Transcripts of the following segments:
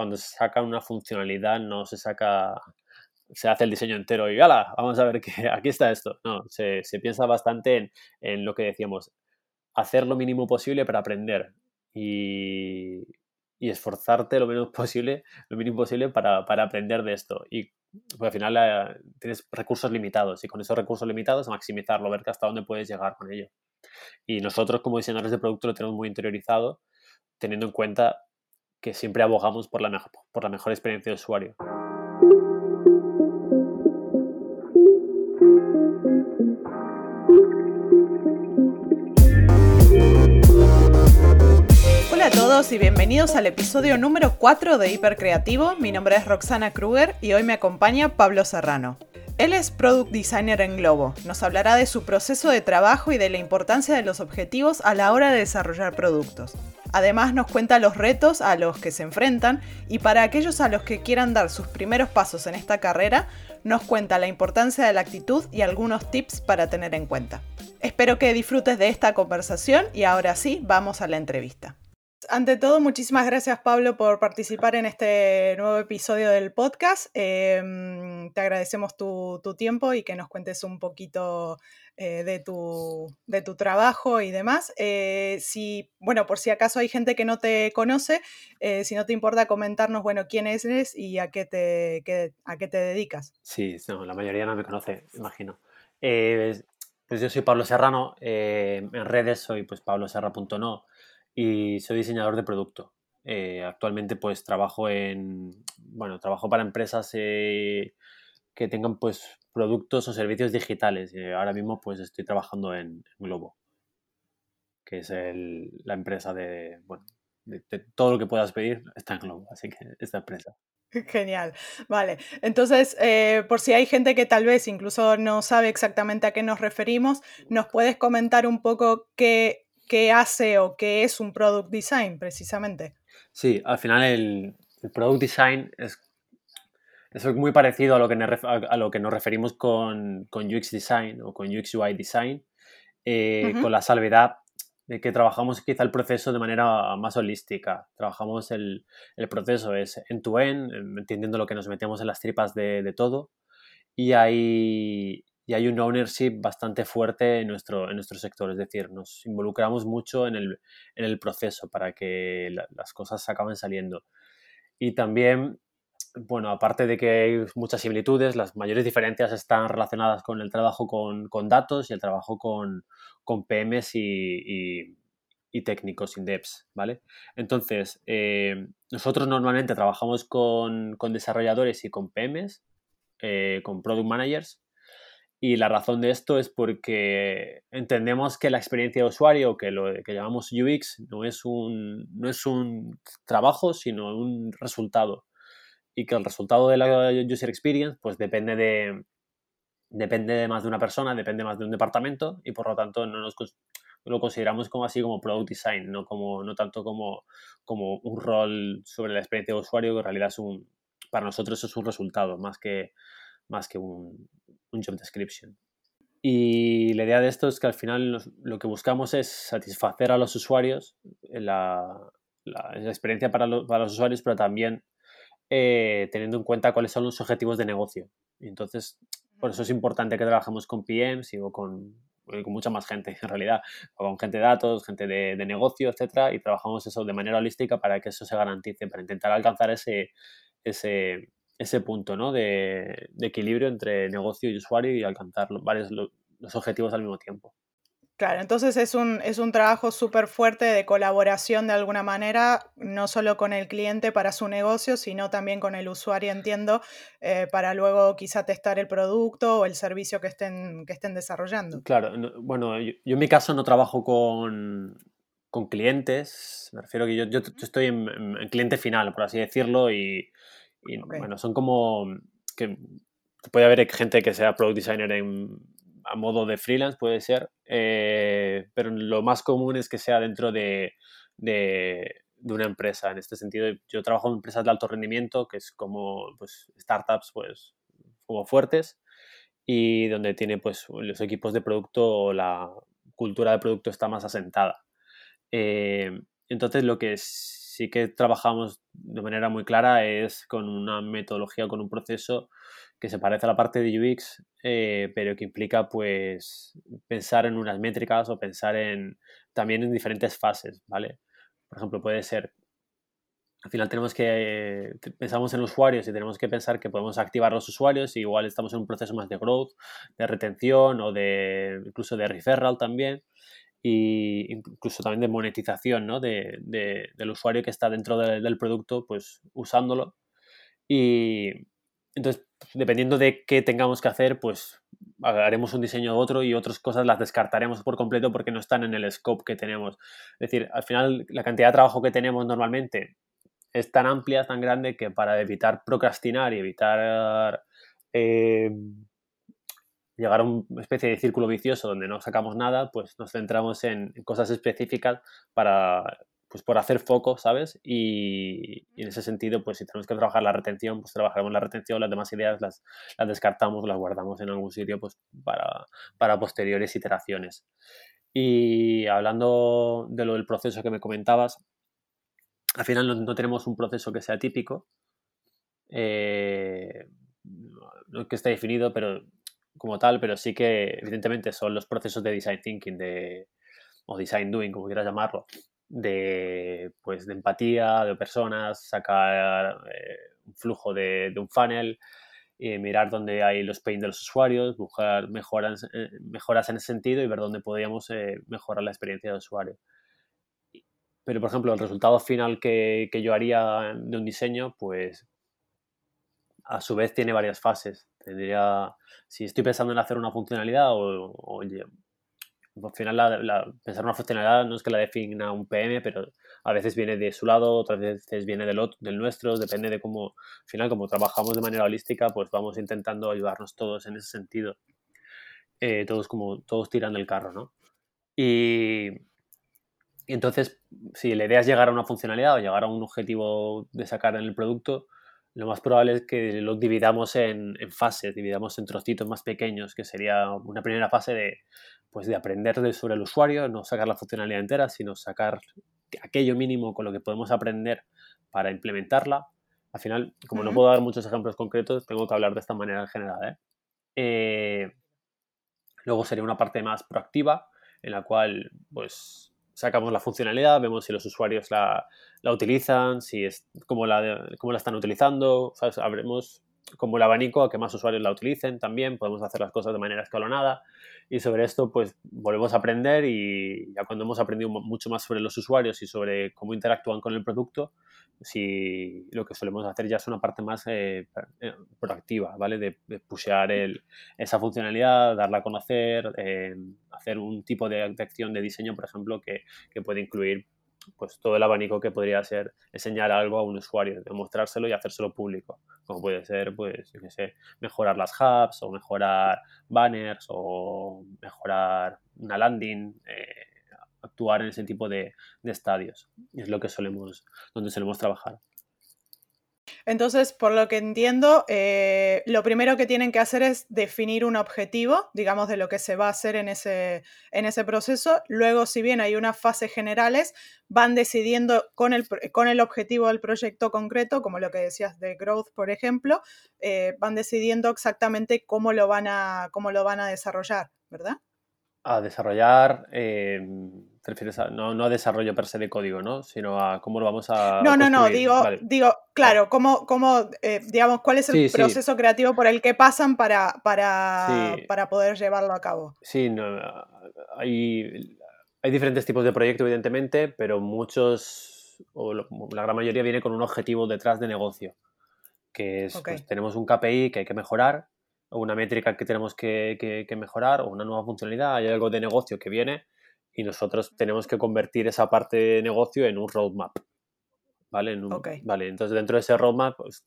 cuando se saca una funcionalidad no se saca, se hace el diseño entero y ¡hala! Vamos a ver que aquí está esto. No, se, piensa bastante en, en, lo que decíamos, hacer lo mínimo posible para aprender y, y esforzarte lo menos posible, lo mínimo posible para, para aprender de esto. Y pues, al final eh, tienes recursos limitados y con esos recursos limitados maximizarlo, ver hasta dónde puedes llegar con ello. Y nosotros como diseñadores de producto lo tenemos muy interiorizado, teniendo en cuenta que siempre abogamos por la, por la mejor experiencia de usuario. Hola a todos y bienvenidos al episodio número 4 de Hipercreativo. Mi nombre es Roxana Kruger y hoy me acompaña Pablo Serrano. Él es Product Designer en Globo. Nos hablará de su proceso de trabajo y de la importancia de los objetivos a la hora de desarrollar productos. Además nos cuenta los retos a los que se enfrentan y para aquellos a los que quieran dar sus primeros pasos en esta carrera, nos cuenta la importancia de la actitud y algunos tips para tener en cuenta. Espero que disfrutes de esta conversación y ahora sí, vamos a la entrevista. Ante todo, muchísimas gracias Pablo por participar en este nuevo episodio del podcast. Em, te agradecemos tu, tiempo y que nos cuentes un poquito eh, de, tu, de, tu, trabajo y demás. Eh, si, bueno, por si acaso hay gente que no te conoce, eh, si no te importa comentarnos, bueno, quién eres y a qué te, a qué te dedicas. Sí, la mayoría no me conoce, imagino. pues yo soy Pablo Serrano, en redes soy pues pabloserra.no y soy diseñador de producto. Eh, actualmente pues trabajo en, bueno, trabajo para empresas eh, que tengan pues productos o servicios digitales. y ahora mismo pues estoy trabajando en, Globo, que es la empresa de, bueno, de, todo lo que puedas pedir está en Globo, así que esta empresa. Genial, vale. Entonces, eh, por si hay gente que tal vez incluso no sabe exactamente a qué nos referimos, ¿nos puedes comentar un poco qué qué hace o qué es un product design precisamente. Sí, al final el, product design es, es, muy parecido a lo que, a lo que nos referimos con, UX design o con UX UI design, eh, con la salvedad de que trabajamos quizá el proceso de manera más holística. Trabajamos el, proceso es end-to-end, entendiendo lo que nos metemos en las tripas de, de todo. Y hay, y hay un ownership bastante fuerte en nuestro, en nuestro sector, es decir, nos involucramos mucho en el, en el proceso para que las cosas acaben saliendo. Y también, bueno, aparte de que hay muchas similitudes, las mayores diferencias están relacionadas con el trabajo con, con datos y el trabajo con, con PMs y, y, técnicos in devs, ¿vale? Entonces, eh, nosotros normalmente trabajamos con, con desarrolladores y con PMs, eh, con product managers, y la razón de esto es porque entendemos que la experiencia de usuario, que lo que llamamos UX, no es un, no es un trabajo, sino un resultado. Y que el resultado de la user experience pues depende de, depende de más de una persona, depende más de un departamento y por lo tanto no nos lo consideramos como así como product design, no, como, no tanto como, como un rol sobre la experiencia de usuario, que en realidad es un, para nosotros es un resultado más que, más que un, un job description. Y la idea de esto es que al final lo que buscamos es satisfacer a los usuarios, la, la, experiencia para, para, los usuarios, pero también eh, teniendo en cuenta cuáles son los objetivos de negocio. Y entonces, por eso es importante que trabajemos con PMs y con, con mucha más gente, en realidad, con gente de datos, gente de, de negocio, etcétera, y trabajamos eso de manera holística para que eso se garantice, para intentar alcanzar ese, ese, ese punto ¿no? de, equilibrio entre negocio y usuario y alcanzar varios los objetivos al mismo tiempo. Claro, entonces es un, es un trabajo súper fuerte de colaboración de alguna manera, no solo con el cliente para su negocio, sino también con el usuario, entiendo, eh, para luego quizá testar el producto o el servicio que estén, que estén desarrollando. Claro, bueno, yo, en mi caso no trabajo con, con clientes, me refiero que yo, yo, estoy en, en, cliente final, por así decirlo, y, y bueno, son como que puede haber gente que sea product designer en, a modo de freelance, puede ser, eh, pero lo más común es que sea dentro de, de, una empresa. En este sentido, yo trabajo en empresas de alto rendimiento, que es como pues, startups pues, como fuertes, y donde tiene pues, los equipos de producto o la cultura de producto está más asentada. Eh, entonces, lo que es sí que trabajamos de manera muy clara es con una metodología, con un proceso que se parece a la parte de UX, eh, pero que implica pues pensar en unas métricas o pensar en también en diferentes fases, ¿vale? Por ejemplo, puede ser, al final tenemos que, pensamos en usuarios y tenemos que pensar que podemos activar los usuarios y igual estamos en un proceso más de growth, de retención o de incluso de referral también y incluso también de monetización ¿no? de, del usuario que está dentro del producto, pues usándolo. Y entonces, dependiendo de qué tengamos que hacer, pues haremos un diseño u otro y otras cosas las descartaremos por completo porque no están en el scope que tenemos. Es decir, al final la cantidad de trabajo que tenemos normalmente es tan amplia, tan grande que para evitar procrastinar y evitar eh, llegar a una especie de círculo vicioso donde no sacamos nada, pues nos centramos en, cosas específicas para, pues por hacer foco, ¿sabes? Y, en ese sentido, pues si tenemos que trabajar la retención, pues trabajaremos la retención, las demás ideas las, las descartamos, las guardamos en algún sitio, pues para, para posteriores iteraciones. Y hablando de lo del proceso que me comentabas, al final no, tenemos un proceso que sea típico, eh, no que esté definido, pero como tal, pero sí que evidentemente son los procesos de design thinking de, o design doing, como quieras llamarlo, de, pues, de empatía, de personas, sacar eh, un flujo de, un funnel, y mirar dónde hay los pain de los usuarios, buscar mejoras, eh, mejoras en ese sentido y ver dónde podríamos eh, mejorar la experiencia del usuario. Pero, por ejemplo, el resultado final que, que yo haría de un diseño, pues a su vez tiene varias fases. Tendría, si estoy pensando en hacer una funcionalidad o, o al final la, pensar una funcionalidad no es que la defina un PM, pero a veces viene de su lado, otras veces viene del, otro, del nuestro, depende de cómo, al final como trabajamos de manera holística, pues vamos intentando ayudarnos todos en ese sentido. Eh, todos como, todos tiran del carro, ¿no? Y, y entonces, si la idea es llegar a una funcionalidad o llegar a un objetivo de sacar en el producto, lo más probable es que lo dividamos en, fases, dividamos en trocitos más pequeños, que sería una primera fase de, pues de aprender sobre el usuario, no sacar la funcionalidad entera, sino sacar aquello mínimo con lo que podemos aprender para implementarla. Al final, como no puedo dar muchos ejemplos concretos, tengo que hablar de esta manera en general. ¿eh? Eh, luego sería una parte más proactiva, en la cual pues sacamos la funcionalidad, vemos si los usuarios la, la utilizan, si es, cómo, la, cómo la están utilizando, ¿sabes? Abremos como el abanico a que más usuarios la utilicen también, podemos hacer las cosas de manera escalonada y sobre esto pues volvemos a aprender y ya cuando hemos aprendido mucho más sobre los usuarios y sobre cómo interactúan con el producto, si lo que solemos hacer ya es una parte más eh, eh, proactiva, ¿vale? De, de pushear esa funcionalidad, darla a conocer, eh, hacer un tipo de, acción de diseño, por ejemplo, que, que puede incluir pues todo el abanico que podría ser enseñar algo a un usuario, demostrárselo y hacérselo público, como puede ser, pues, yo sé, mejorar las hubs o mejorar banners o mejorar una landing, eh, actuar en ese tipo de, de estadios. Es lo que solemos, donde solemos trabajar. Entonces, por lo que entiendo, eh, lo primero que tienen que hacer es definir un objetivo, digamos, de lo que se va a hacer en ese, en ese proceso. Luego, si bien hay unas fases generales, van decidiendo con el, con el objetivo del proyecto concreto, como lo que decías de Growth, por ejemplo, eh, van decidiendo exactamente cómo lo van a, cómo lo van a desarrollar, ¿verdad? A desarrollar... Em, te refieres a, no, no a desarrollo per se de código, ¿no? Sino a cómo lo vamos a. No, no, no, digo, digo, claro, cómo, cómo eh, digamos, cuál es el proceso creativo por el que pasan para, para, para poder llevarlo a cabo. Sí, no, hay, hay diferentes tipos de proyectos, evidentemente, pero muchos, o la gran mayoría, viene con un objetivo detrás de negocio. Que es, pues, tenemos un KPI que hay que mejorar, o una métrica que tenemos que, que, que mejorar, o una nueva funcionalidad, hay algo de negocio que viene y nosotros tenemos que convertir esa parte de negocio en un roadmap. ¿Vale? Vale, entonces dentro de ese roadmap pues,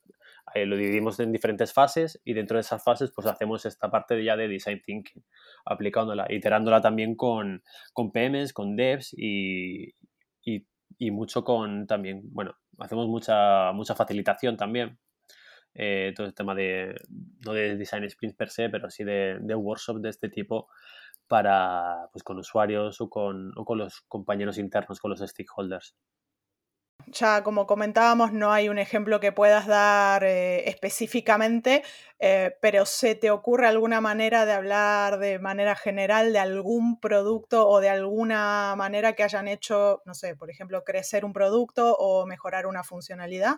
lo dividimos en diferentes fases y dentro de esas fases pues hacemos esta parte ya de design thinking, aplicándola, iterándola también con, con PMs, con devs y, y, y, mucho con también, bueno, hacemos mucha, mucha facilitación también. Eh, todo el tema de, no de design sprints per se, pero sí de, de workshops de este tipo para, pues, con usuarios o con, o con los compañeros internos, con los stakeholders. Ya como comentábamos, no hay un ejemplo que puedas dar eh, específicamente, eh, pero ¿se te ocurre alguna manera de hablar de manera general de algún producto o de alguna manera que hayan hecho, no sé, por ejemplo, crecer un producto o mejorar una funcionalidad?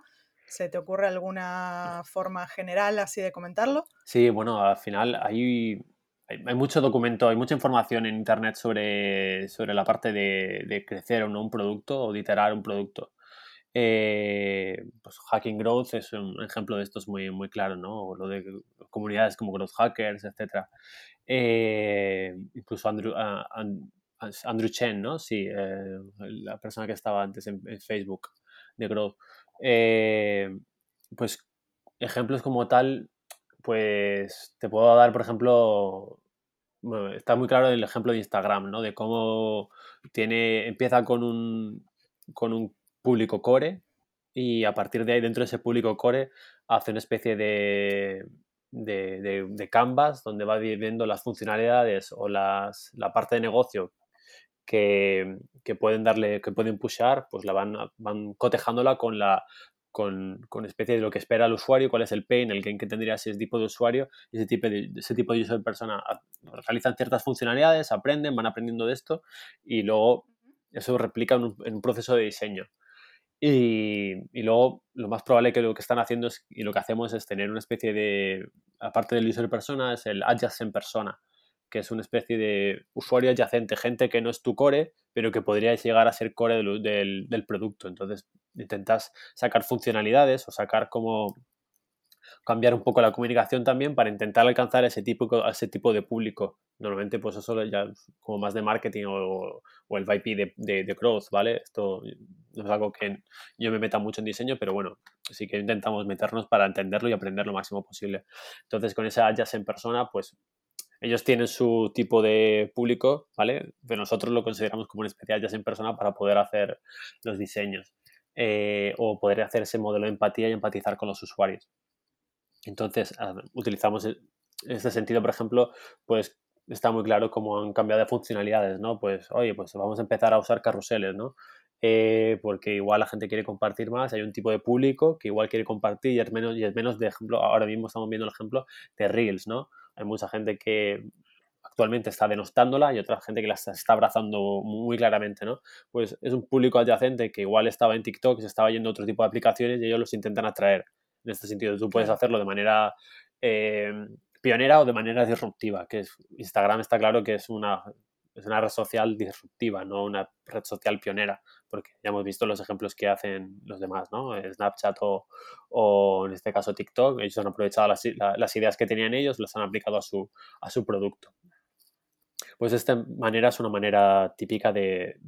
¿Se te ocurre alguna forma general así de comentarlo? Sí, bueno, al final hay, hay, mucho documento, hay mucha información en Internet sobre, sobre la parte de, crecer o no un producto o de iterar un producto. Eh, pues Hacking Growth es un ejemplo de esto es muy, muy claro, ¿no? lo de comunidades como Growth Hackers, etc. Eh, incluso Andrew, ah, Andrew Chen, ¿no? Sí, eh, la persona que estaba antes en, en Facebook de Growth. Eh, pues ejemplos como tal, pues te puedo dar, por ejemplo, está muy claro el ejemplo de Instagram, ¿no? De cómo tiene, empieza con un, con un público core y a partir de ahí, dentro de ese público core, hace una especie de, de, canvas donde va viendo las funcionalidades o las, la parte de negocio que, pueden darle, que pueden pushar, pues la van, van cotejándola con la con, con especie de lo que espera el usuario, cuál es el pain, el gain que tendría ese tipo de usuario, y ese tipo de, ese tipo de user persona realizan ciertas funcionalidades, aprenden, van aprendiendo de esto y luego eso replica en un, proceso de diseño. Y, y, luego lo más probable que lo que están haciendo es, y lo que hacemos es tener una especie de, aparte del user persona, es el adjacent persona, que es una especie de usuario adyacente, gente que no es tu core, pero que podría llegar a ser core del, del, producto. Entonces intentas sacar funcionalidades o sacar como cambiar un poco la comunicación también para intentar alcanzar ese tipo, ese tipo de público. Normalmente pues eso ya como más de marketing o, o el VIP de, de, de, growth, ¿vale? Esto no es algo que yo me meta mucho en diseño, pero bueno, sí que intentamos meternos para entenderlo y aprender lo máximo posible. Entonces con ese adjacent en persona, pues ellos tienen su tipo de público, ¿vale? Pero nosotros lo consideramos como un especial ya en persona para poder hacer los diseños eh, o poder hacer ese modelo de empatía y empatizar con los usuarios. Entonces, utilizamos e, este sentido, por ejemplo, pues está muy claro cómo han cambiado de funcionalidades, ¿no? Pues, oye, pues vamos a empezar a usar carruseles, ¿no? Eh, porque igual la gente quiere compartir más, hay un tipo de público que igual quiere compartir y es menos, y es menos de ejemplo, ahora mismo estamos viendo el ejemplo de Reels, ¿no? Hay mucha gente que actualmente está denostándola y otra gente que la está abrazando muy claramente, ¿no? Pues es un público adyacente que igual estaba en TikTok, se estaba yendo a otro tipo de aplicaciones y ellos los intentan atraer. En este sentido, tú puedes hacerlo de manera eh, pionera o de manera disruptiva, que es, Instagram está claro que es una, es una red social disruptiva, no una red social pionera porque ya hemos visto los ejemplos que hacen los demás, ¿no? Snapchat o, en este caso TikTok, ellos han aprovechado las, ideas que tenían ellos, las han aplicado a su, a su producto. Pues de esta manera es una manera típica de,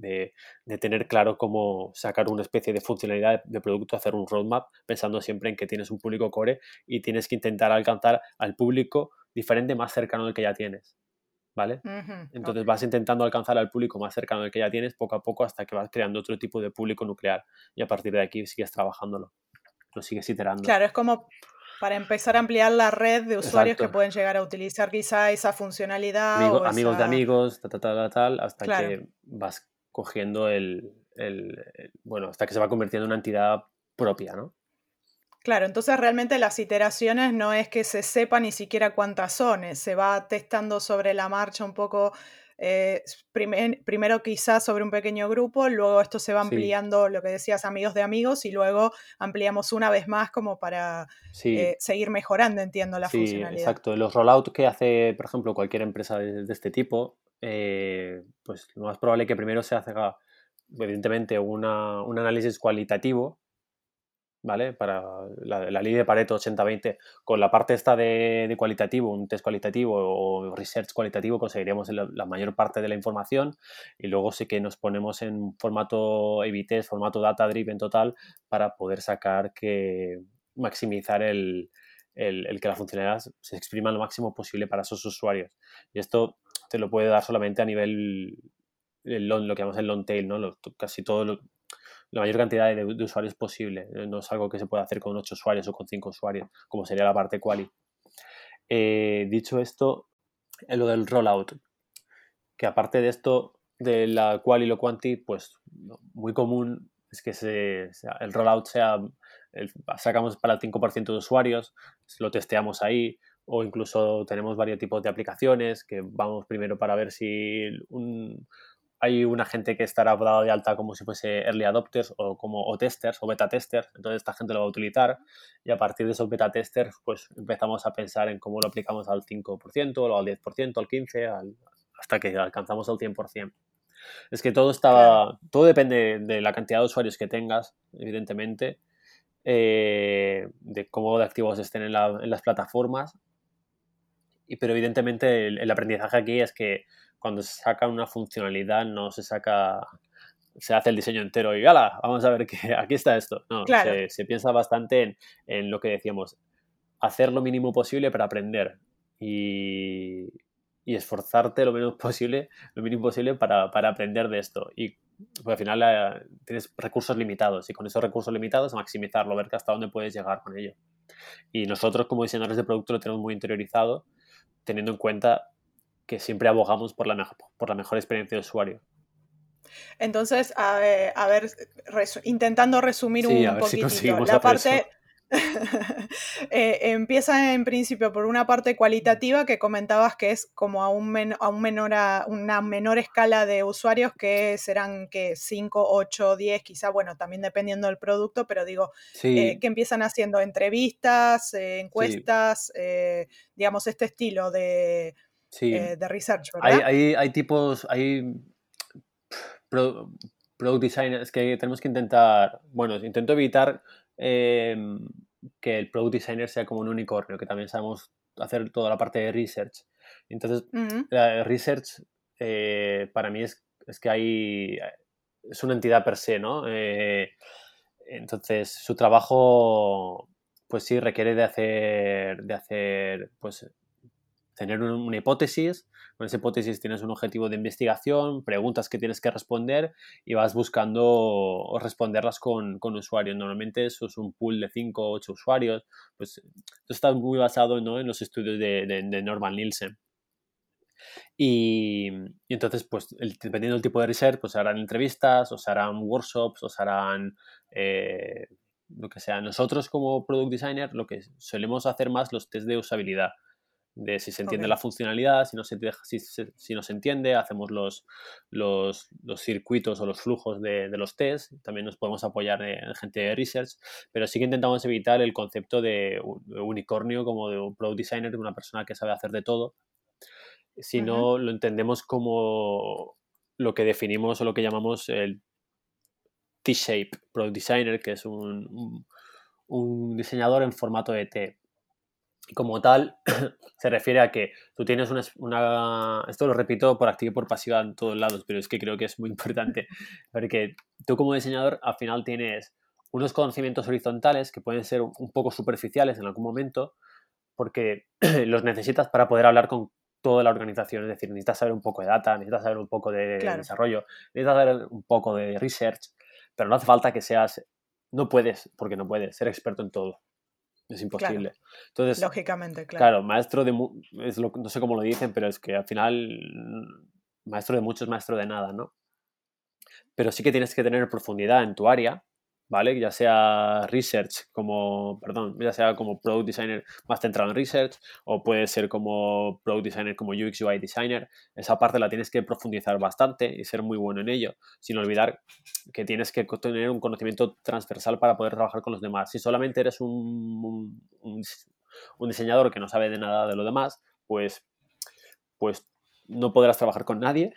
tener claro cómo sacar una especie de funcionalidad de producto, hacer un roadmap, pensando siempre en que tienes un público core y tienes que intentar alcanzar al público diferente más cercano del que ya tienes. ¿vale? Entonces vas intentando alcanzar al público más cercano al que ya tienes poco a poco hasta que vas creando otro tipo de público nuclear y a partir de aquí sigues trabajándolo, lo sigues iterando. Claro, es como para empezar a ampliar la red de usuarios que pueden llegar a utilizar quizá esa funcionalidad. Amigos de amigos, tal, tal, tal, hasta que vas cogiendo el, el, bueno, hasta que se va convirtiendo en una entidad propia, ¿no? Claro, entonces realmente las iteraciones no es que se sepa ni siquiera cuántas son, eh, se va testando sobre la marcha un poco, eh, primero quizás sobre un pequeño grupo, luego esto se va ampliando, lo que decías, amigos de amigos, y luego ampliamos una vez más como para eh, seguir mejorando, entiendo, la sí, funcionalidad. Exacto, los rollouts que hace, por ejemplo, cualquier empresa de, este tipo, pues lo más probable es que primero se haga, evidentemente, un análisis cualitativo ¿vale? Para la, ley de Pareto 80-20, con la parte esta de, cualitativo, un test cualitativo o research cualitativo, conseguiríamos la, mayor parte de la información y luego sí que nos ponemos en formato test, formato data driven total, para poder sacar que maximizar el, el, que la funcionalidad se exprima lo máximo posible para esos usuarios. Y esto te lo puede dar solamente a nivel lo que llamamos el long tail, ¿no? casi todo lo, la mayor cantidad de, usuarios posible. Eh, no es algo que se pueda hacer con 8 usuarios o con 5 usuarios, como sería la parte quali. Eh, dicho esto, en lo del rollout, que aparte de esto, de la quali y lo quanti, pues muy común es que se, el rollout sea, sacamos para el 5% de usuarios, lo testeamos ahí, o incluso tenemos varios tipos de aplicaciones que vamos primero para ver si hay una gente que estará dado de alta como si fuese early adopters o como o testers o beta testers, entonces esta gente lo va a utilizar y a partir de esos beta testers pues empezamos a pensar en cómo lo aplicamos al 5% o al 10%, al 15%, hasta que alcanzamos el 100%. Es que todo está, todo depende de la cantidad de usuarios que tengas, evidentemente, eh, de cómo de activos estén en, las plataformas. Y, pero evidentemente el, aprendizaje aquí es que cuando se saca una funcionalidad no se saca, se hace el diseño entero y ¡hala! Vamos a ver que aquí está esto. No, se, se, piensa bastante en, en lo que decíamos, hacer lo mínimo posible para aprender. Y, y esforzarte lo menos posible, lo mínimo posible para, aprender de esto. Y pues, al final eh, tienes recursos limitados y con esos recursos limitados maximizarlo, ver hasta dónde puedes llegar con ello. Y nosotros como diseñadores de producto lo tenemos muy interiorizado, teniendo en cuenta que siempre abogamos por la, por la mejor experiencia de usuario. Entonces, a ver, intentando resumir un poquito la parte, Eh, empieza en principio por una parte cualitativa que comentabas que es como a, un a un menor una menor escala de usuarios que serán que 5, 8, 10, quizá, bueno, también dependiendo del producto, pero digo, eh, que empiezan haciendo entrevistas, eh, encuestas, digamos, este estilo de, de research, ¿verdad? Hay, hay, tipos, hay product designers que tenemos que intentar, bueno, intento evitar Em, que el product designer sea como un unicornio, que también sabemos hacer toda la parte de research. Entonces, la research eh, para mí es, es, que hay, es una entidad per se, ¿no? Eh, entonces, su trabajo, pues sí, requiere de hacer, de hacer, pues, tener una hipótesis, con esa hipótesis tienes un objetivo de investigación, preguntas que tienes que responder y vas buscando responderlas con, con usuarios. Normalmente eso es un pool de 5 o 8 usuarios. Pues esto está muy basado ¿no? en los estudios de, de, Norman Nielsen. Y, entonces, pues dependiendo del tipo de research, pues harán entrevistas, o se harán workshops, o se harán eh, lo que sea. Nosotros como product designer lo que solemos hacer más los test de usabilidad de si se entiende la funcionalidad, si no se, si, si no se entiende, hacemos los, los, los, circuitos o los flujos de, de los tests, también nos podemos apoyar en gente de research, pero sí que intentamos evitar el concepto de, unicornio como de un product designer, de una persona que sabe hacer de todo, si no lo entendemos como lo que definimos o lo que llamamos el T-shape product designer, que es un, un, un diseñador en formato de T como tal, se refiere a que tú tienes una, Esto lo repito por activo y por pasiva en todos lados, pero es que creo que es muy importante, porque tú como diseñador al final tienes unos conocimientos horizontales que pueden ser un poco superficiales en algún momento, porque los necesitas para poder hablar con toda la organización, es decir, necesitas saber un poco de data, necesitas saber un poco de desarrollo, necesitas saber un poco de research, pero no hace falta que seas, no puedes, porque no puedes, ser experto en todo. Es imposible. Entonces, Lógicamente, claro. Claro, maestro de... Es lo, no sé cómo lo dicen, pero es que al final maestro de muchos, maestro de nada, ¿no? Pero sí que tienes que tener profundidad en tu área ¿vale? Ya sea research como, perdón, ya sea como product designer más centrado en research o puede ser como product designer como UX UI designer. Esa parte la tienes que profundizar bastante y ser muy bueno en ello, sin olvidar que tienes que tener un conocimiento transversal para poder trabajar con los demás. Si solamente eres un, un, diseñador que no sabe de nada de lo demás, pues, pues no podrás trabajar con nadie,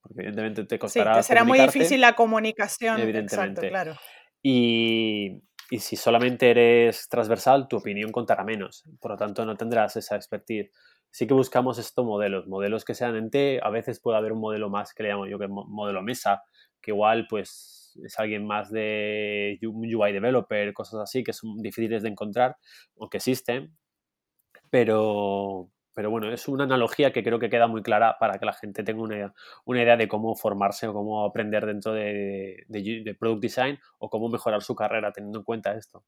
porque evidentemente te costará. Sí, será muy difícil la comunicación. Evidentemente. claro. Y, si solamente eres transversal, tu opinión contará menos. Por lo tanto, no tendrás esa expertise. Sí que buscamos estos modelos, modelos que sean en T. A veces puede haber un modelo más que le llamo yo que modelo mesa, que igual pues es alguien más de UI developer, cosas así que son difíciles de encontrar, aunque existen. Pero, pero bueno, es una analogía que creo que queda muy clara para que la gente tenga una, una idea de cómo formarse o cómo aprender dentro de, de, Product Design o cómo mejorar su carrera teniendo en cuenta esto.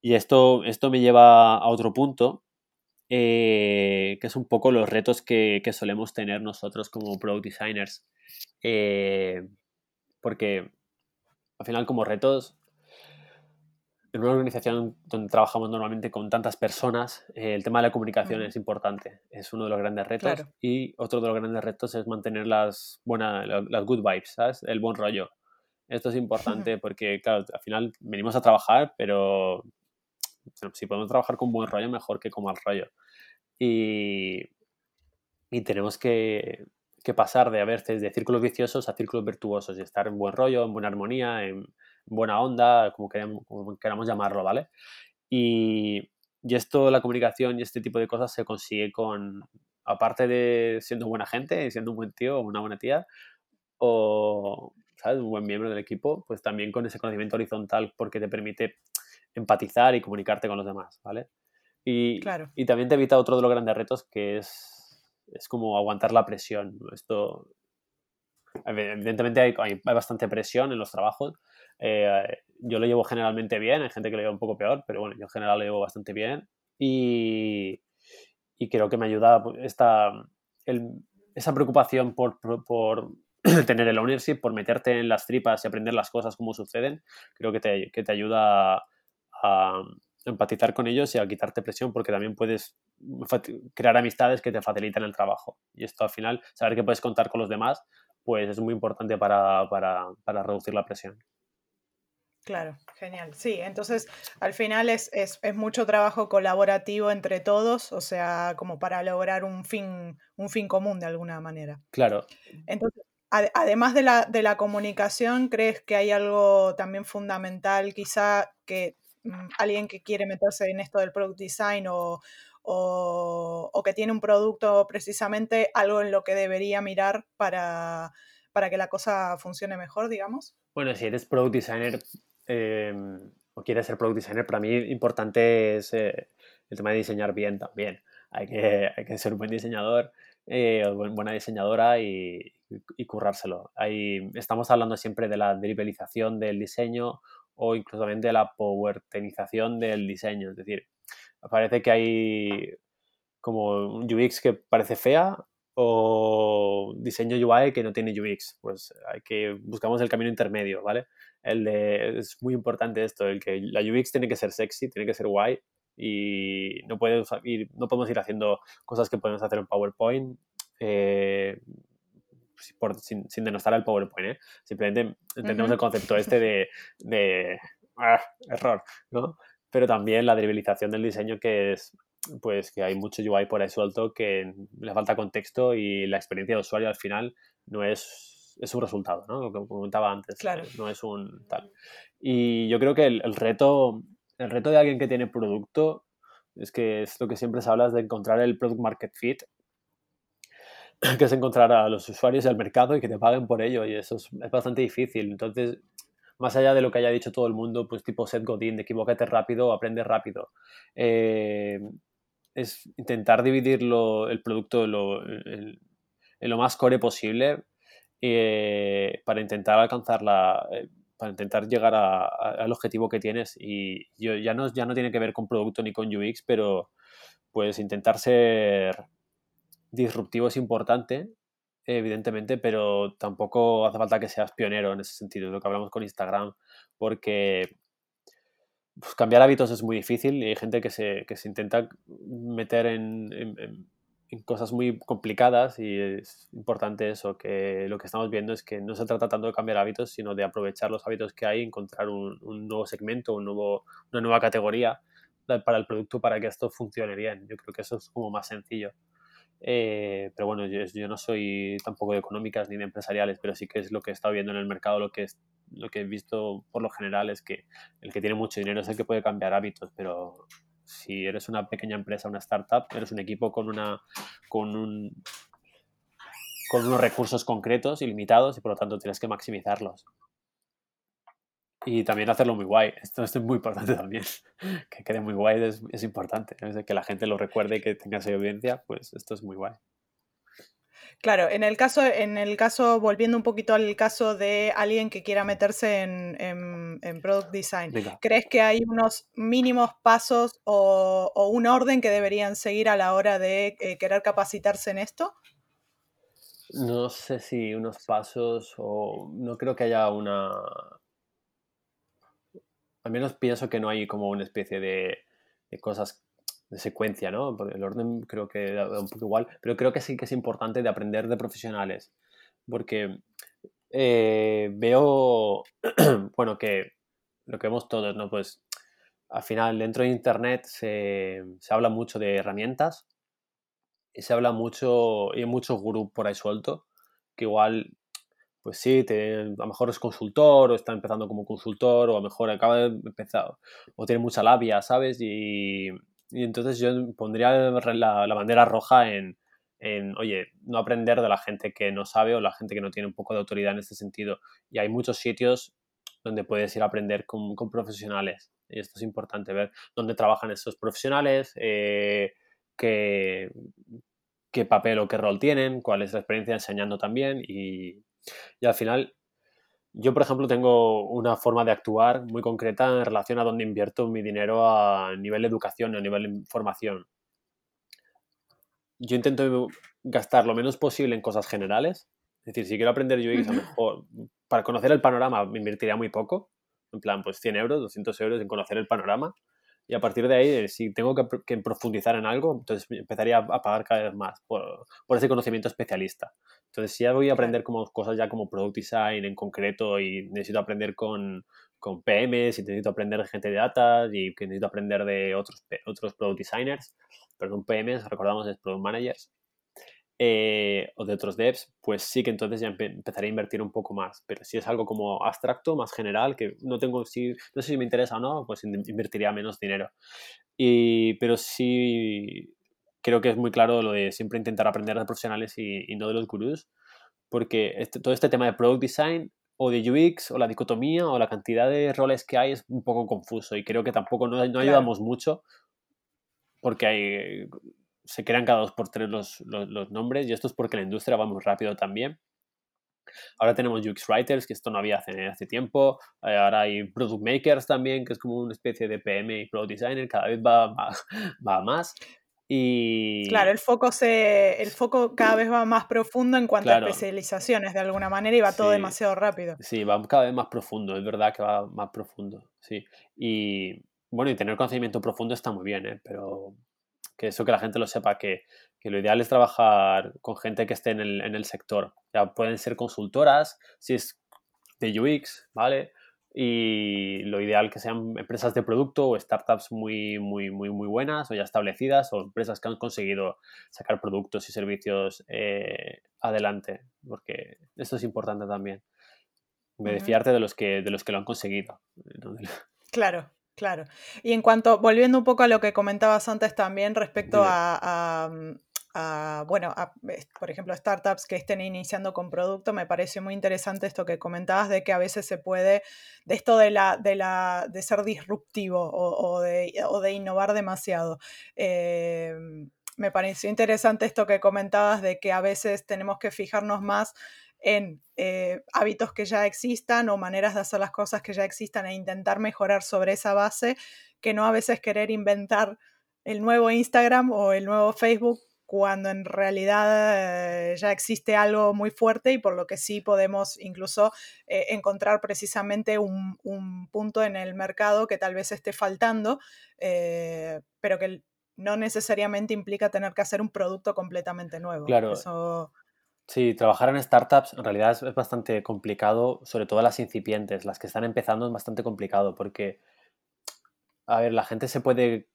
Y esto, esto me lleva a otro punto, eh, que es un poco los retos que, que, solemos tener nosotros como Product Designers. Eh, porque al final como retos, en una organización donde trabajamos normalmente con tantas personas, eh, el tema de la comunicación es importante, es uno de los grandes retos. Y otro de los grandes retos es mantener las, buenas, las good vibes, ¿sabes? El buen rollo. Esto es importante porque, claro, al final venimos a trabajar, pero si podemos trabajar con buen rollo, mejor que con mal rollo. Y, y tenemos que, que pasar de a veces de círculos viciosos a círculos virtuosos y estar en buen rollo, en buena armonía, en buena onda, como, queremos, como queramos llamarlo, ¿vale? Y, y esto, la comunicación y este tipo de cosas se consigue con, aparte de siendo buena gente, siendo un buen tío o una buena tía, o, ¿sabes? Un buen miembro del equipo, pues también con ese conocimiento horizontal porque te permite empatizar y comunicarte con los demás, ¿vale? Y, claro. y también te evita otro de los grandes retos que es es como aguantar la presión. Esto, evidentemente hay, hay, bastante presión en los trabajos. Eh, yo lo llevo generalmente bien, hay gente que lo lleva un poco peor, pero bueno, yo en general lo llevo bastante bien. Y, y creo que me ayuda esta, el, esa preocupación por, por, por, tener el ownership, por meterte en las tripas y aprender las cosas como suceden, creo que te, que te ayuda a, empatizar con ellos y a quitarte presión porque también puedes crear amistades que te facilitan el trabajo. Y esto al final, saber que puedes contar con los demás, pues es muy importante para, para, para reducir la presión. Claro, genial. Sí, entonces al final es, es, es, mucho trabajo colaborativo entre todos, o sea, como para lograr un fin, un fin común de alguna manera. Claro. Entonces, además de la, de la comunicación, ¿crees que hay algo también fundamental quizá que Mm, alguien que quiere meterse en esto del product design o, o, que tiene un producto precisamente, algo en lo que debería mirar para, para que la cosa funcione mejor, digamos? Bueno, si eres product designer eh, o quieres ser product designer, para mí importante es eh, el tema de diseñar bien también. Hay que, hay que ser un buen diseñador eh, o buena diseñadora y, currárselo. Ahí estamos hablando siempre de la derivelización del diseño o incluso de la powertenización del diseño. Es decir, parece que hay como un UX que parece fea o diseño UI que no tiene UX. Pues hay que buscamos el camino intermedio, ¿vale? El de, es muy importante esto, el que la UX tiene que ser sexy, tiene que ser guay y no, ir, no podemos ir haciendo cosas que podemos hacer en PowerPoint eh, por, sin, sin, denostar el PowerPoint, ¿eh? simplemente entendemos uh -huh. el concepto este de, de ah, error, ¿no? Pero también la derivelización del diseño que es pues que hay mucho UI por ahí suelto que le falta contexto y la experiencia de usuario al final no es, es un resultado, ¿no? Lo que comentaba antes, claro. no es un tal. Y yo creo que el, el, reto, el reto de alguien que tiene producto es que es lo que siempre se habla es de encontrar el product market fit que es encontrar a los usuarios del mercado y que te paguen por ello y eso es, es, bastante difícil. Entonces, más allá de lo que haya dicho todo el mundo, pues tipo Seth Godin, de equivócate rápido, aprende rápido. Eh, es intentar dividir lo, el producto lo, en, lo, más core posible eh, para intentar alcanzar la... Eh, para intentar llegar a, al objetivo que tienes. Y yo, ya, no, ya no tiene que ver con producto ni con UX, pero pues intentar ser disruptivo es importante, evidentemente, pero tampoco hace falta que seas pionero en ese sentido, lo que hablamos con Instagram, porque pues, cambiar hábitos es muy difícil y hay gente que se, que se intenta meter en, cosas muy complicadas y es importante eso, que lo que estamos viendo es que no se trata tanto de cambiar hábitos, sino de aprovechar los hábitos que hay, encontrar un, un nuevo segmento, un nuevo, una nueva categoría para el producto para que esto funcione bien. Yo creo que eso es como más sencillo. Eh, pero bueno, yo, no soy tampoco de económicas ni de empresariales, pero sí que es lo que he estado viendo en el mercado, lo que, es, lo que he visto por lo general es que el que tiene mucho dinero es el que puede cambiar hábitos, pero si eres una pequeña empresa, una startup, eres un equipo con, una, con, un, con unos recursos concretos y limitados y por lo tanto tienes que maximizarlos y también hacerlo muy guay. Esto, esto, es muy importante también. Que quede muy guay es, es importante. ¿no? Que la gente lo recuerde y que tenga esa audiencia, pues esto es muy guay. Claro, en el caso, en el caso, volviendo un poquito al caso de alguien que quiera meterse en, en, en product design, Venga. ¿crees que hay unos mínimos pasos o, o, un orden que deberían seguir a la hora de eh, querer capacitarse en esto? No sé si unos pasos o no creo que haya una al menos pienso que no hay como una especie de, cosas de secuencia, ¿no? Porque el orden creo que da un poco igual, pero creo que sí que es importante de aprender de profesionales, porque eh, veo, bueno, que lo que vemos todos, ¿no? Pues al final dentro de Internet se, se habla mucho de herramientas y se habla mucho, y hay muchos gurús por ahí suelto, que igual pues sí, te, a lo mejor es consultor o está empezando como consultor o a lo mejor acaba de empezar o tiene mucha labia, ¿sabes? Y, y entonces yo pondría la, la bandera roja en, en, oye, no aprender de la gente que no sabe o la gente que no tiene un poco de autoridad en este sentido. Y hay muchos sitios donde puedes ir a aprender con, con profesionales. Y esto es importante, ver dónde trabajan esos profesionales, eh, qué, qué papel o qué rol tienen, cuál es la experiencia enseñando también y, y al final, yo, por ejemplo, tengo una forma de actuar muy concreta en relación a dónde invierto mi dinero a nivel de educación, a nivel de formación. Yo intento gastar lo menos posible en cosas generales. Es decir, si quiero aprender UX, a lo mejor para conocer el panorama me invertiría muy poco. En plan, pues 100 euros, 200 euros en conocer el panorama. Y a partir de ahí, eh, si tengo que, profundizar en algo, entonces empezaría a pagar cada vez más por, por, ese conocimiento especialista. Entonces, si ya voy a aprender como cosas ya como product design en concreto y necesito aprender con, con PMs y necesito aprender de gente de data y que necesito aprender de otros, otros product designers, perdón, PMs, recordamos, es product managers, eh, o de otros devs, pues sí que entonces ya empezaré a invertir un poco más. Pero si es algo como abstracto, más general, que no tengo, si, no sé si me interesa o no, pues invertiría menos dinero. Y, pero sí creo que es muy claro lo de siempre intentar aprender de profesionales y, no de los gurús, porque este, todo este tema de product design o de UX o la dicotomía o la cantidad de roles que hay es un poco confuso y creo que tampoco no, no ayudamos mucho porque hay se crean cada dos por tres los, nombres y esto es porque la industria va muy rápido también. Ahora tenemos UX Writers, que esto no había hace, hace tiempo. Eh, ahora hay Product Makers también, que es como una especie de PM y Product Designer, cada vez va, va, más. Y... Claro, el foco, se, el foco cada vez va más profundo en cuanto a especializaciones de alguna manera y va todo demasiado rápido. Sí, va cada vez más profundo, es verdad que va más profundo, sí. Y bueno, y tener conocimiento profundo está muy bien, ¿eh? pero que eso que la gente lo sepa, que, lo ideal es trabajar con gente que esté en el, en el, sector. Ya pueden ser consultoras, si es de UX, ¿vale? Y lo ideal que sean empresas de producto o startups muy, muy, muy, muy buenas o ya establecidas o empresas que han conseguido sacar productos y servicios eh, adelante, porque esto es importante también. Me de los que de los que lo han conseguido. Claro, Claro. Y en cuanto, volviendo un poco a lo que comentabas antes también respecto a, mm, bueno, por ejemplo, startups que estén iniciando con producto, me parece muy interesante esto que comentabas de que a veces se puede, de esto de, la, de, la, de ser disruptivo o, de, de, innovar demasiado. Eh, me pareció interesante esto que comentabas de que a veces tenemos que fijarnos más en eh, hábitos que ya existan o maneras de hacer las cosas que ya existan e intentar mejorar sobre esa base, que no a veces querer inventar el nuevo Instagram o el nuevo Facebook cuando en realidad eh, ya existe algo muy fuerte y por lo que sí podemos incluso eh, encontrar precisamente un, punto en el mercado que tal vez esté faltando, pero que no necesariamente implica tener que hacer un producto completamente nuevo. Claro. Eso... Sí, trabajar en startups en realidad es, bastante complicado, sobre todo las incipientes, las que están empezando es bastante complicado porque, a ver, la gente se puede,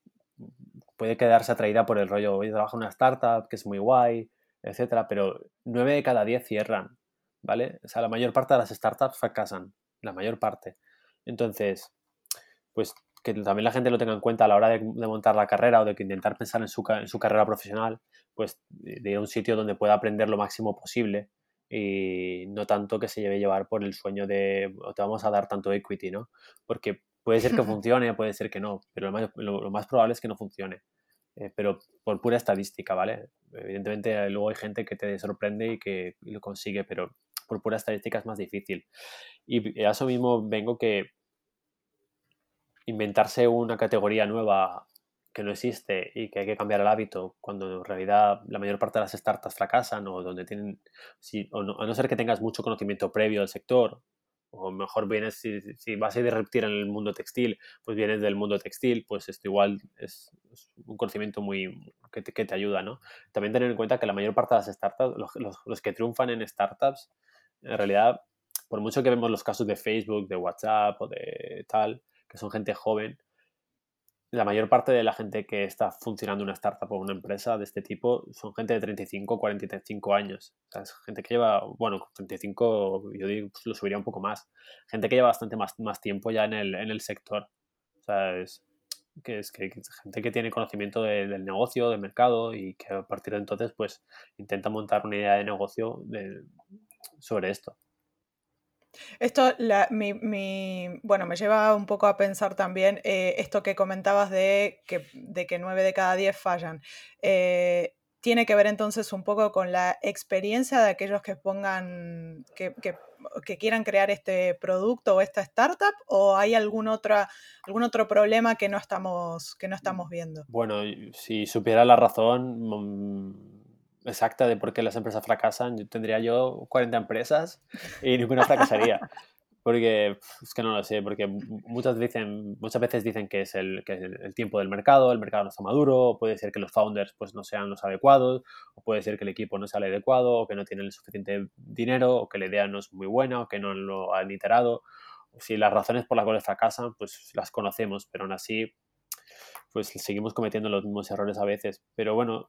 puede quedarse atraída por el rollo, hoy trabajo en una startup que es muy guay, etcétera, pero nueve de cada diez cierran, ¿vale? O sea, la mayor parte de las startups fracasan, la mayor parte. Entonces, pues que también la gente lo tenga en cuenta a la hora de, montar la carrera o de que intentar pensar en su, en su carrera profesional, pues de ir a un sitio donde pueda aprender lo máximo posible y no tanto que se lleve llevar por el sueño de te vamos a dar tanto equity, ¿no? Porque puede ser que funcione, puede ser que no, pero lo más, probable es que no funcione. Eh, pero por pura estadística, ¿vale? Evidentemente luego hay gente que te sorprende y que lo consigue, pero por pura estadística es más difícil. Y a eso mismo vengo que inventarse una categoría nueva que no existe y que hay que cambiar el hábito cuando en realidad la mayor parte de las startups fracasan o donde tienen, si, a no ser que tengas mucho conocimiento previo del sector o mejor vienes, si, si, vas a disruptir en el mundo textil, pues vienes del mundo textil, pues esto igual es, un conocimiento muy que te, que te, ayuda, ¿no? También tener en cuenta que la mayor parte de las startups, los, que triunfan en startups, en realidad, por mucho que vemos los casos de Facebook, de WhatsApp o de tal, que son gente joven, la mayor parte de la gente que está funcionando una startup o una empresa de este tipo son gente de 35, 45 años. O sea, es gente que lleva, bueno, 35 yo digo, pues lo subiría un poco más. Gente que lleva bastante más, más tiempo ya en el, en el sector. O sea, es que es que gente que tiene conocimiento del negocio, del mercado y que a partir de entonces pues intenta montar una idea de negocio sobre esto. Esto, la, mi, mi, bueno, me lleva un poco a pensar también eh, esto que comentabas de que, de que 9 de cada 10 fallan. Eh, ¿Tiene que ver entonces un poco con la experiencia de aquellos que pongan, que, que, que, quieran crear este producto o esta startup? ¿O hay algún, otra, algún otro problema que no, estamos, que no estamos viendo? Bueno, si supiera la razón mm, exacta de por qué las empresas fracasan, yo tendría yo 40 empresas y ninguna fracasaría. Porque es que no lo sé, porque muchas, dicen, muchas veces dicen que es, el, que el tiempo del mercado, el mercado no está maduro, puede ser que los founders pues, no sean los adecuados, o puede ser que el equipo no sea el adecuado, o que no tienen el suficiente dinero, o que la idea no es muy buena, o que no lo han iterado. Si las razones por las cuales fracasan, pues las conocemos, pero aún así pues seguimos cometiendo los mismos errores a veces. Pero bueno,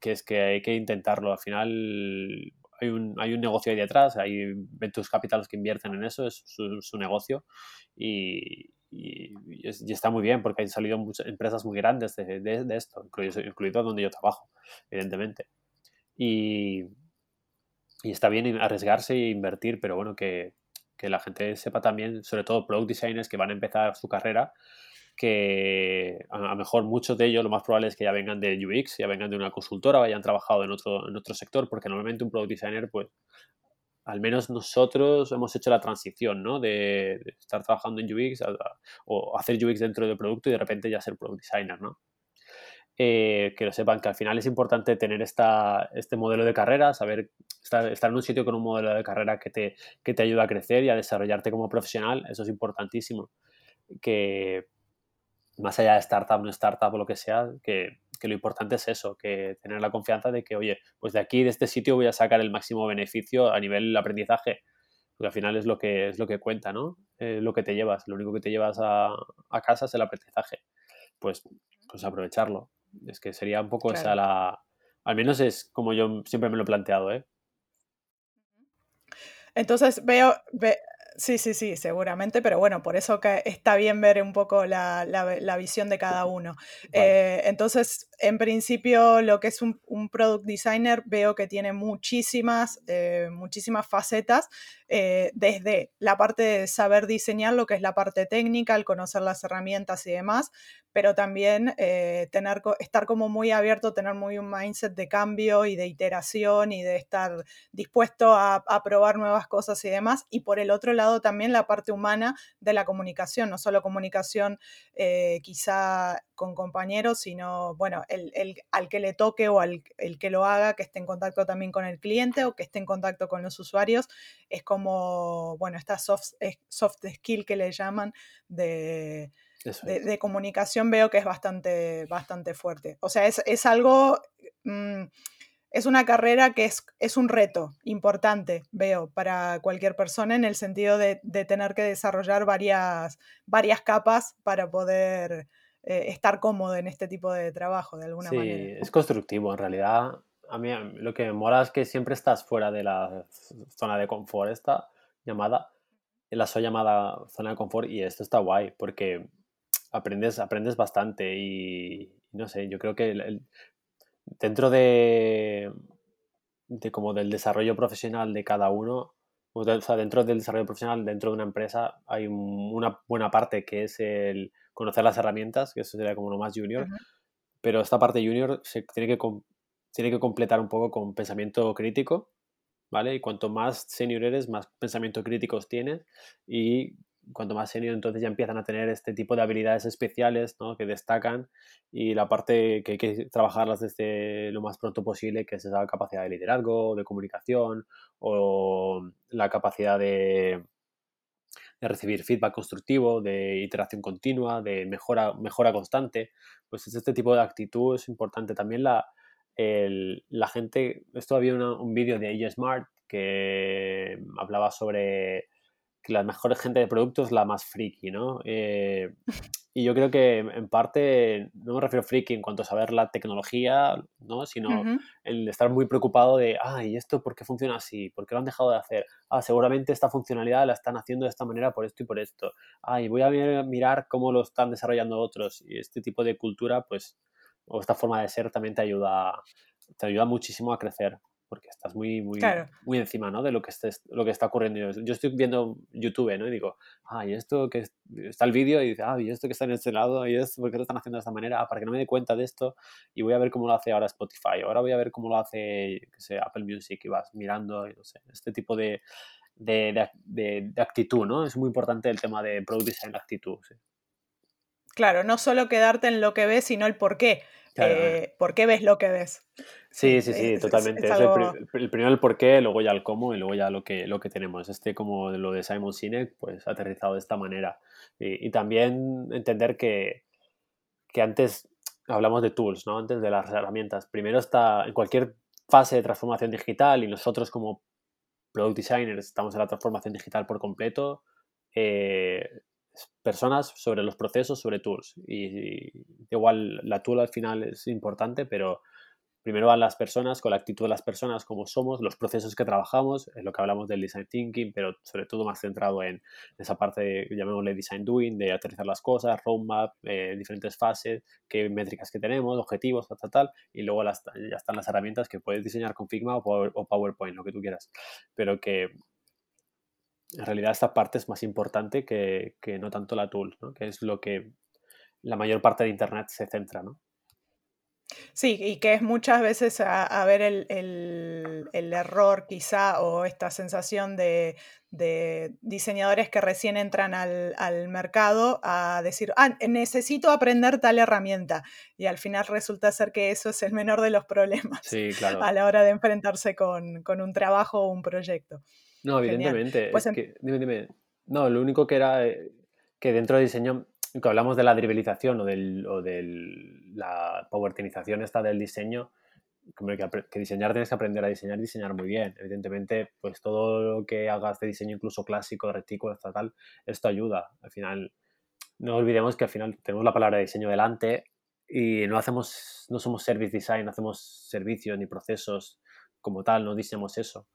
que es que hay que intentarlo. Al final hay un, hay un negocio ahí detrás, hay Ventus Capital que invierten en eso, es su, negocio y, y, está muy bien porque han salido muchas empresas muy grandes de, de, esto, incluido, incluido, donde yo trabajo, evidentemente. Y, y está bien arriesgarse e invertir, pero bueno, que, que la gente sepa también, sobre todo product designers que van a empezar su carrera, que a lo mejor muchos de ellos lo más probable es que ya vengan de UX, ya vengan de una consultora o hayan trabajado en otro, en otro sector, porque normalmente un product designer, pues, al menos nosotros hemos hecho la transición, ¿no? De, estar trabajando en UX o hacer UX dentro del producto y de repente ya ser product designer, ¿no? Eh, que lo sepan que al final es importante tener esta, este modelo de carrera, saber estar, estar, en un sitio con un modelo de carrera que te, que te ayuda a crecer y a desarrollarte como profesional, eso es importantísimo. Que, más allá de startup, no startup o lo que sea, que, lo importante es eso, que tener la confianza de que, oye, pues de aquí, de este sitio voy a sacar el máximo beneficio a nivel aprendizaje, porque al final es lo que, es lo que cuenta, ¿no? Eh, lo que te llevas, lo único que te llevas a, casa es el aprendizaje. Pues, pues aprovecharlo. Es que sería un poco esa la... Al menos es como yo siempre me lo he planteado, ¿eh? Entonces veo, Sí, sí, sí, seguramente, pero bueno, por eso que está bien ver un poco la, la, visión de cada uno. Eh, entonces, en principio, lo que es un, un product designer, veo que tiene muchísimas, eh, muchísimas facetas, eh, desde la parte de saber diseñar, lo que es la parte técnica, el conocer las herramientas y demás, pero también tener, estar como muy abierto, tener muy un mindset de cambio y de iteración y de estar dispuesto a, a probar nuevas cosas y demás. Y por el otro lado, también la parte humana de la comunicación, no solo comunicación eh, quizá con compañeros, sino, bueno, el, al que le toque o al el que lo haga, que esté en contacto también con el cliente o que esté en contacto con los usuarios, es como, bueno, esta soft, soft skill que le llaman de... De, comunicación veo que es bastante, bastante fuerte. O sea, es, algo, mm, es una carrera que es, es, un reto importante, veo, para cualquier persona en el sentido de, tener que desarrollar varias, varias capas para poder eh, estar cómodo en este tipo de trabajo, de alguna manera. Sí, es constructivo, en realidad. A mí lo que me mola es que siempre estás fuera de la zona de confort, esta llamada, la soy llamada zona de confort, y esto está guay, porque aprendes, aprendes bastante y, no sé, yo creo que el, dentro de, de como del desarrollo profesional de cada uno, o sea, dentro del desarrollo profesional, dentro de una empresa, hay una buena parte que es el conocer las herramientas, que eso sería como lo más junior, pero esta parte junior se tiene que, tiene que completar un poco con pensamiento crítico, ¿vale? Y cuanto más senior eres, más pensamiento críticos tienes y cuanto más senior, entonces ya empiezan a tener este tipo de habilidades especiales ¿no? que destacan y la parte que hay que trabajarlas desde lo más pronto posible, que es esa capacidad de liderazgo, de comunicación o la capacidad de, de recibir feedback constructivo, de iteración continua, de mejora, mejora constante, pues este tipo de actitud es importante. También la, la gente, esto había un vídeo de AJ Smart que hablaba sobre que la mejor gente de productos es la más friki, ¿no? Eh, y yo creo que en parte no me refiero a friki en cuanto a saber la tecnología, ¿no? Sino el estar muy preocupado de, ah, ¿y esto por qué funciona así? ¿Por qué lo han dejado de hacer? Ah, seguramente esta funcionalidad la están haciendo de esta manera por esto y por esto. Ah, y voy a mirar cómo lo están desarrollando otros. Y este tipo de cultura, pues, o esta forma de ser también te ayuda, te ayuda muchísimo a crecer porque estás muy, muy, muy encima ¿no? de lo que, estés, lo que está ocurriendo. Yo estoy viendo YouTube ¿no? y digo, ah, y esto que está el vídeo y dice, ah, y esto que está en este lado, y esto, ¿por qué lo están haciendo de esta manera? Ah, para que no me dé cuenta de esto y voy a ver cómo lo hace ahora Spotify, ahora voy a ver cómo lo hace que sé, Apple Music y vas mirando, y no sé, este tipo de, de, de, de, actitud, ¿no? Es muy importante el tema de product design, actitud. Claro, no solo quedarte en lo que ves, sino el por qué. Eh, ¿Por qué ves lo que ves? Sí, sí, sí, totalmente. Es, el, primero el por qué, luego ya el cómo y luego ya lo que, lo que tenemos. Este, como lo de Simon Sinek, pues aterrizado de esta manera. Y, también entender que, que, antes hablamos de tools, ¿no? Antes de las herramientas. Primero está en cualquier fase de transformación digital y nosotros como product designers estamos en la transformación digital por completo. Eh, personas sobre los procesos, sobre tools. Y, igual la tool al final es importante, pero primero van las personas, con la actitud de las personas, como somos, los procesos que trabajamos, en lo que hablamos del design thinking, pero sobre todo más centrado en esa parte, de, llamémosle design doing, de aterrizar las cosas, roadmap, eh, diferentes fases, qué métricas que tenemos, objetivos, tal, tal, y luego ya están las herramientas que puedes diseñar con Figma o PowerPoint, lo que tú quieras, pero que en realidad esta parte es más importante que, no tanto la tool, ¿no? que es lo que la mayor parte de Internet se centra. ¿no? Sí, y que es muchas veces a, ver el, error quizá o esta sensación de, diseñadores que recién entran al, mercado a decir, ah, necesito aprender tal herramienta. Y al final resulta ser que eso es el menor de los problemas a la hora de enfrentarse con, con un trabajo o un proyecto. No, evidentemente. Pues dime, dime. No, lo único que era eh, que dentro de diseño, que hablamos de la dribelización o de la powertinización esta del diseño, que, que, diseñar tienes que aprender a diseñar y diseñar muy bien. Evidentemente, pues todo lo que hagas de diseño incluso clásico, de retículos, tal, esto ayuda. Al final, no olvidemos que al final tenemos la palabra diseño delante y no hacemos, no somos service design, no hacemos servicios ni procesos como tal, no diseñamos eso.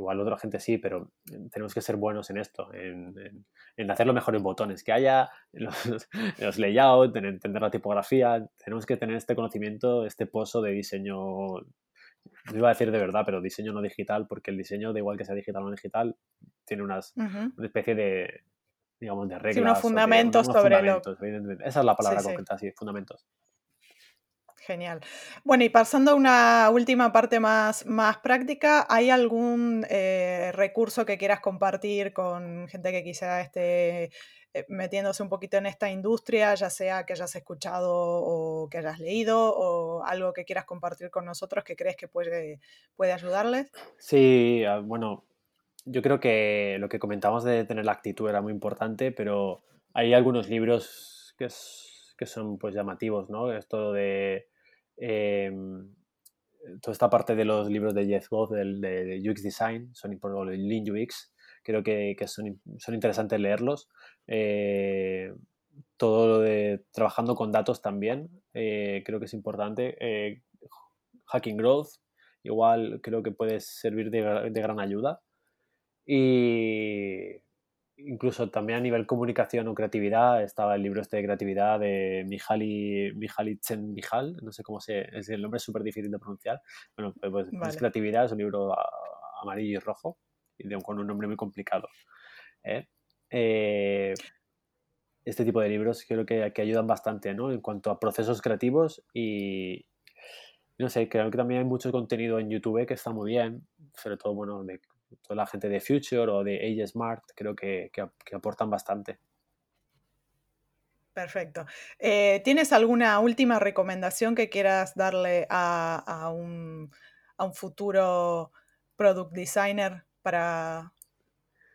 Igual otra gente sí, pero tenemos que ser buenos en esto, en, en, hacerlo mejor en botones que haya, en los, layouts, en entender la tipografía. Tenemos que tener este conocimiento, este pozo de diseño, no iba a decir de verdad, pero diseño no digital, porque el diseño, da igual que sea digital o no digital, tiene unas, una especie de, digamos, de reglas. Sí, unos fundamentos sobre lo... Esa es la palabra concreta, sí, fundamentos. Genial. Bueno, y pasando a una última parte más, más práctica, ¿hay algún eh, recurso que quieras compartir con gente que quizá esté eh, metiéndose un poquito en esta industria, ya sea que hayas escuchado o que hayas leído, o algo que quieras compartir con nosotros que crees que puede, puede ayudarles? Sí, ah, bueno, yo creo que lo que comentamos de tener la actitud era muy importante, pero hay algunos libros que, que son pues llamativos, ¿no? Esto de Em, toda esta parte de los libros de Jeff Goff, de, UX Design, son importantes, Lean UX, creo que, son, son, interesantes leerlos. Eh, todo lo de trabajando con datos también, eh, creo que es importante. Eh, Hacking Growth, igual creo que puede servir de, de gran ayuda. Y incluso también a nivel comunicación o creatividad, estaba el libro este de creatividad de Mihaly, Mihaly Csikszentmihalyi, no sé cómo se, es el nombre es súper difícil de pronunciar, bueno, pues, pues es creatividad, es un libro amarillo y rojo, y con un nombre muy complicado. ¿eh? Eh, este tipo de libros creo que, que, ayudan bastante, ¿no? En cuanto a procesos creativos y, no sé, creo que también hay mucho contenido en YouTube que está muy bien, sobre todo, bueno, de toda la gente de Future o de Age Smart, creo que, aportan bastante. Perfecto. Eh, ¿Tienes alguna última recomendación que quieras darle a, un, futuro product designer para,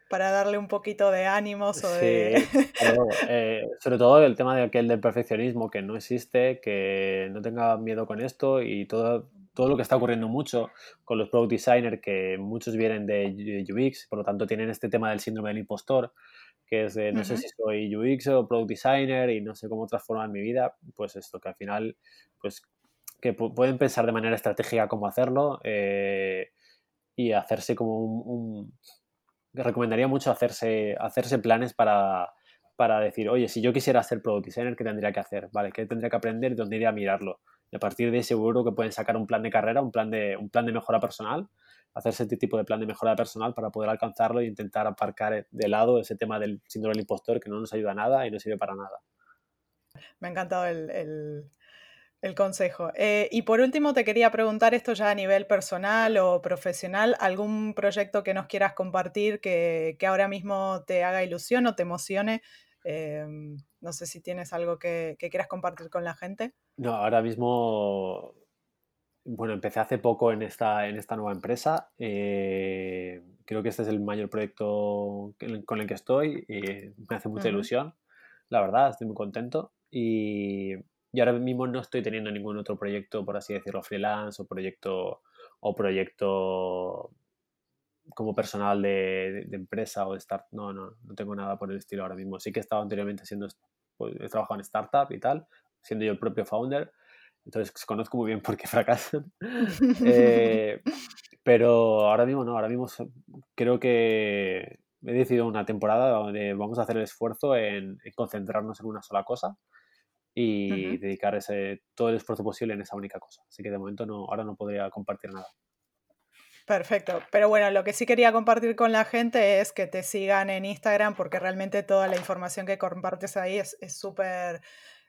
para darle un poquito de ánimos o de... eh, sobre todo el tema de aquel del perfeccionismo, que no existe, que no tenga miedo con esto y todo, todo lo que está ocurriendo mucho con los product designers, que muchos vienen de UX, por lo tanto tienen este tema del síndrome del impostor, que es de no sé si soy UX o product designer y no sé cómo transformar mi vida, pues esto, que al final, pues que pueden pensar de manera estratégica cómo hacerlo eh, y hacerse como un, recomendaría mucho hacerse, hacerse planes para, para decir, oye, si yo quisiera ser product designer, ¿qué tendría que hacer? ¿Vale? ¿Qué tendría que aprender dónde iría a mirarlo? Y a partir de ahí seguro que pueden sacar un plan de carrera, un plan de, un plan de mejora personal, hacerse este tipo de plan de mejora personal para poder alcanzarlo e intentar aparcar de lado ese tema del síndrome del impostor que no nos ayuda a nada y no sirve para nada. Me ha encantado el, el, consejo. Eh, y por último, te quería preguntar esto ya a nivel personal o profesional, algún proyecto que nos quieras compartir que, que ahora mismo te haga ilusión o te emocione. Eh, no sé si tienes algo que, que quieras compartir con la gente. No, ahora mismo, bueno, empecé hace poco en esta, en esta nueva empresa. Eh, creo que este es el mayor proyecto con el que estoy y me hace mucha ilusión. La verdad, estoy muy contento. Y, y, ahora mismo no estoy teniendo ningún otro proyecto, por así decirlo, freelance o proyecto, o proyecto como personal de, de, empresa o de start. No, no, no tengo nada por el estilo ahora mismo. Sí que he estado anteriormente haciendo, pues, he trabajado en startup y tal, siendo yo el propio founder. Entonces conozco muy bien por qué fracasan. eh, pero ahora mismo no, ahora mismo creo que he decidido una temporada donde vamos a hacer el esfuerzo en, en concentrarnos en una sola cosa y dedicar ese, todo el esfuerzo posible en esa única cosa. Así que de momento no, ahora no podría compartir nada. Perfecto. Pero bueno, lo que sí quería compartir con la gente es que te sigan en Instagram porque realmente toda la información que compartes ahí es súper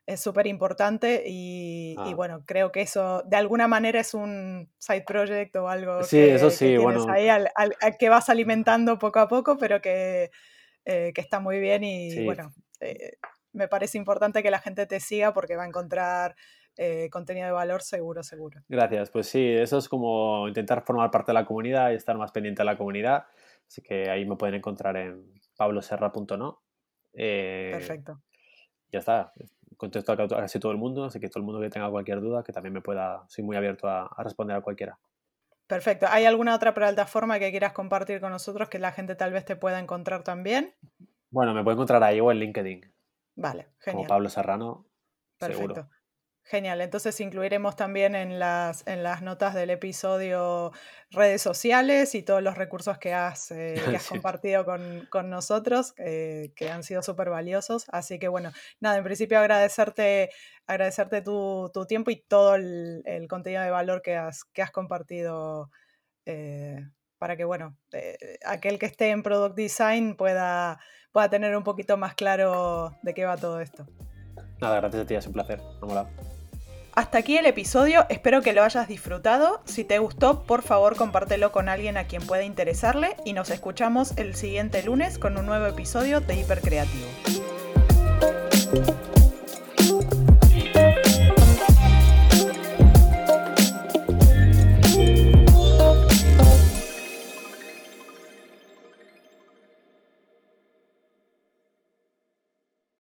es súper importante y, y, ah. bueno, creo que eso de alguna manera es un side project o algo sí, que, eso sí, tienes ahí al, al, que vas alimentando poco a poco, pero que, eh, que está muy bien y bueno, eh, me parece importante que la gente te siga porque va a encontrar eh, contenido de valor seguro, seguro. Gracias, pues sí, eso es como intentar formar parte de la comunidad y estar más pendiente de la comunidad, así que ahí me pueden encontrar en pabloserra.no. Perfecto. Ya está, contesto a casi todo el mundo, así que todo el mundo que tenga cualquier duda, que también me pueda, soy muy abierto a, responder a cualquiera. Perfecto. ¿Hay alguna otra plataforma que quieras compartir con nosotros que la gente tal vez te pueda encontrar también? Bueno, me puede encontrar ahí o en LinkedIn. Vale, genial. Como Pablo Serrano. Perfecto. Seguro. Genial, entonces incluiremos también en las, en las notas del episodio redes sociales y todos los recursos que has, eh, que has compartido con, con nosotros, eh, que han sido súper valiosos. Así que bueno, nada, en principio agradecerte, agradecerte tu, tu tiempo y todo el, el, contenido de valor que has, que has compartido eh, para que, bueno, aquel que esté en Product Design pueda, pueda tener un poquito más claro de qué va todo esto. Nada, gracias a ti, es un placer. Vamos hasta aquí el episodio, espero que lo hayas disfrutado. Si te gustó, por favor compártelo con alguien a quien pueda interesarle y nos escuchamos el siguiente lunes con un nuevo episodio de Hipercreativo.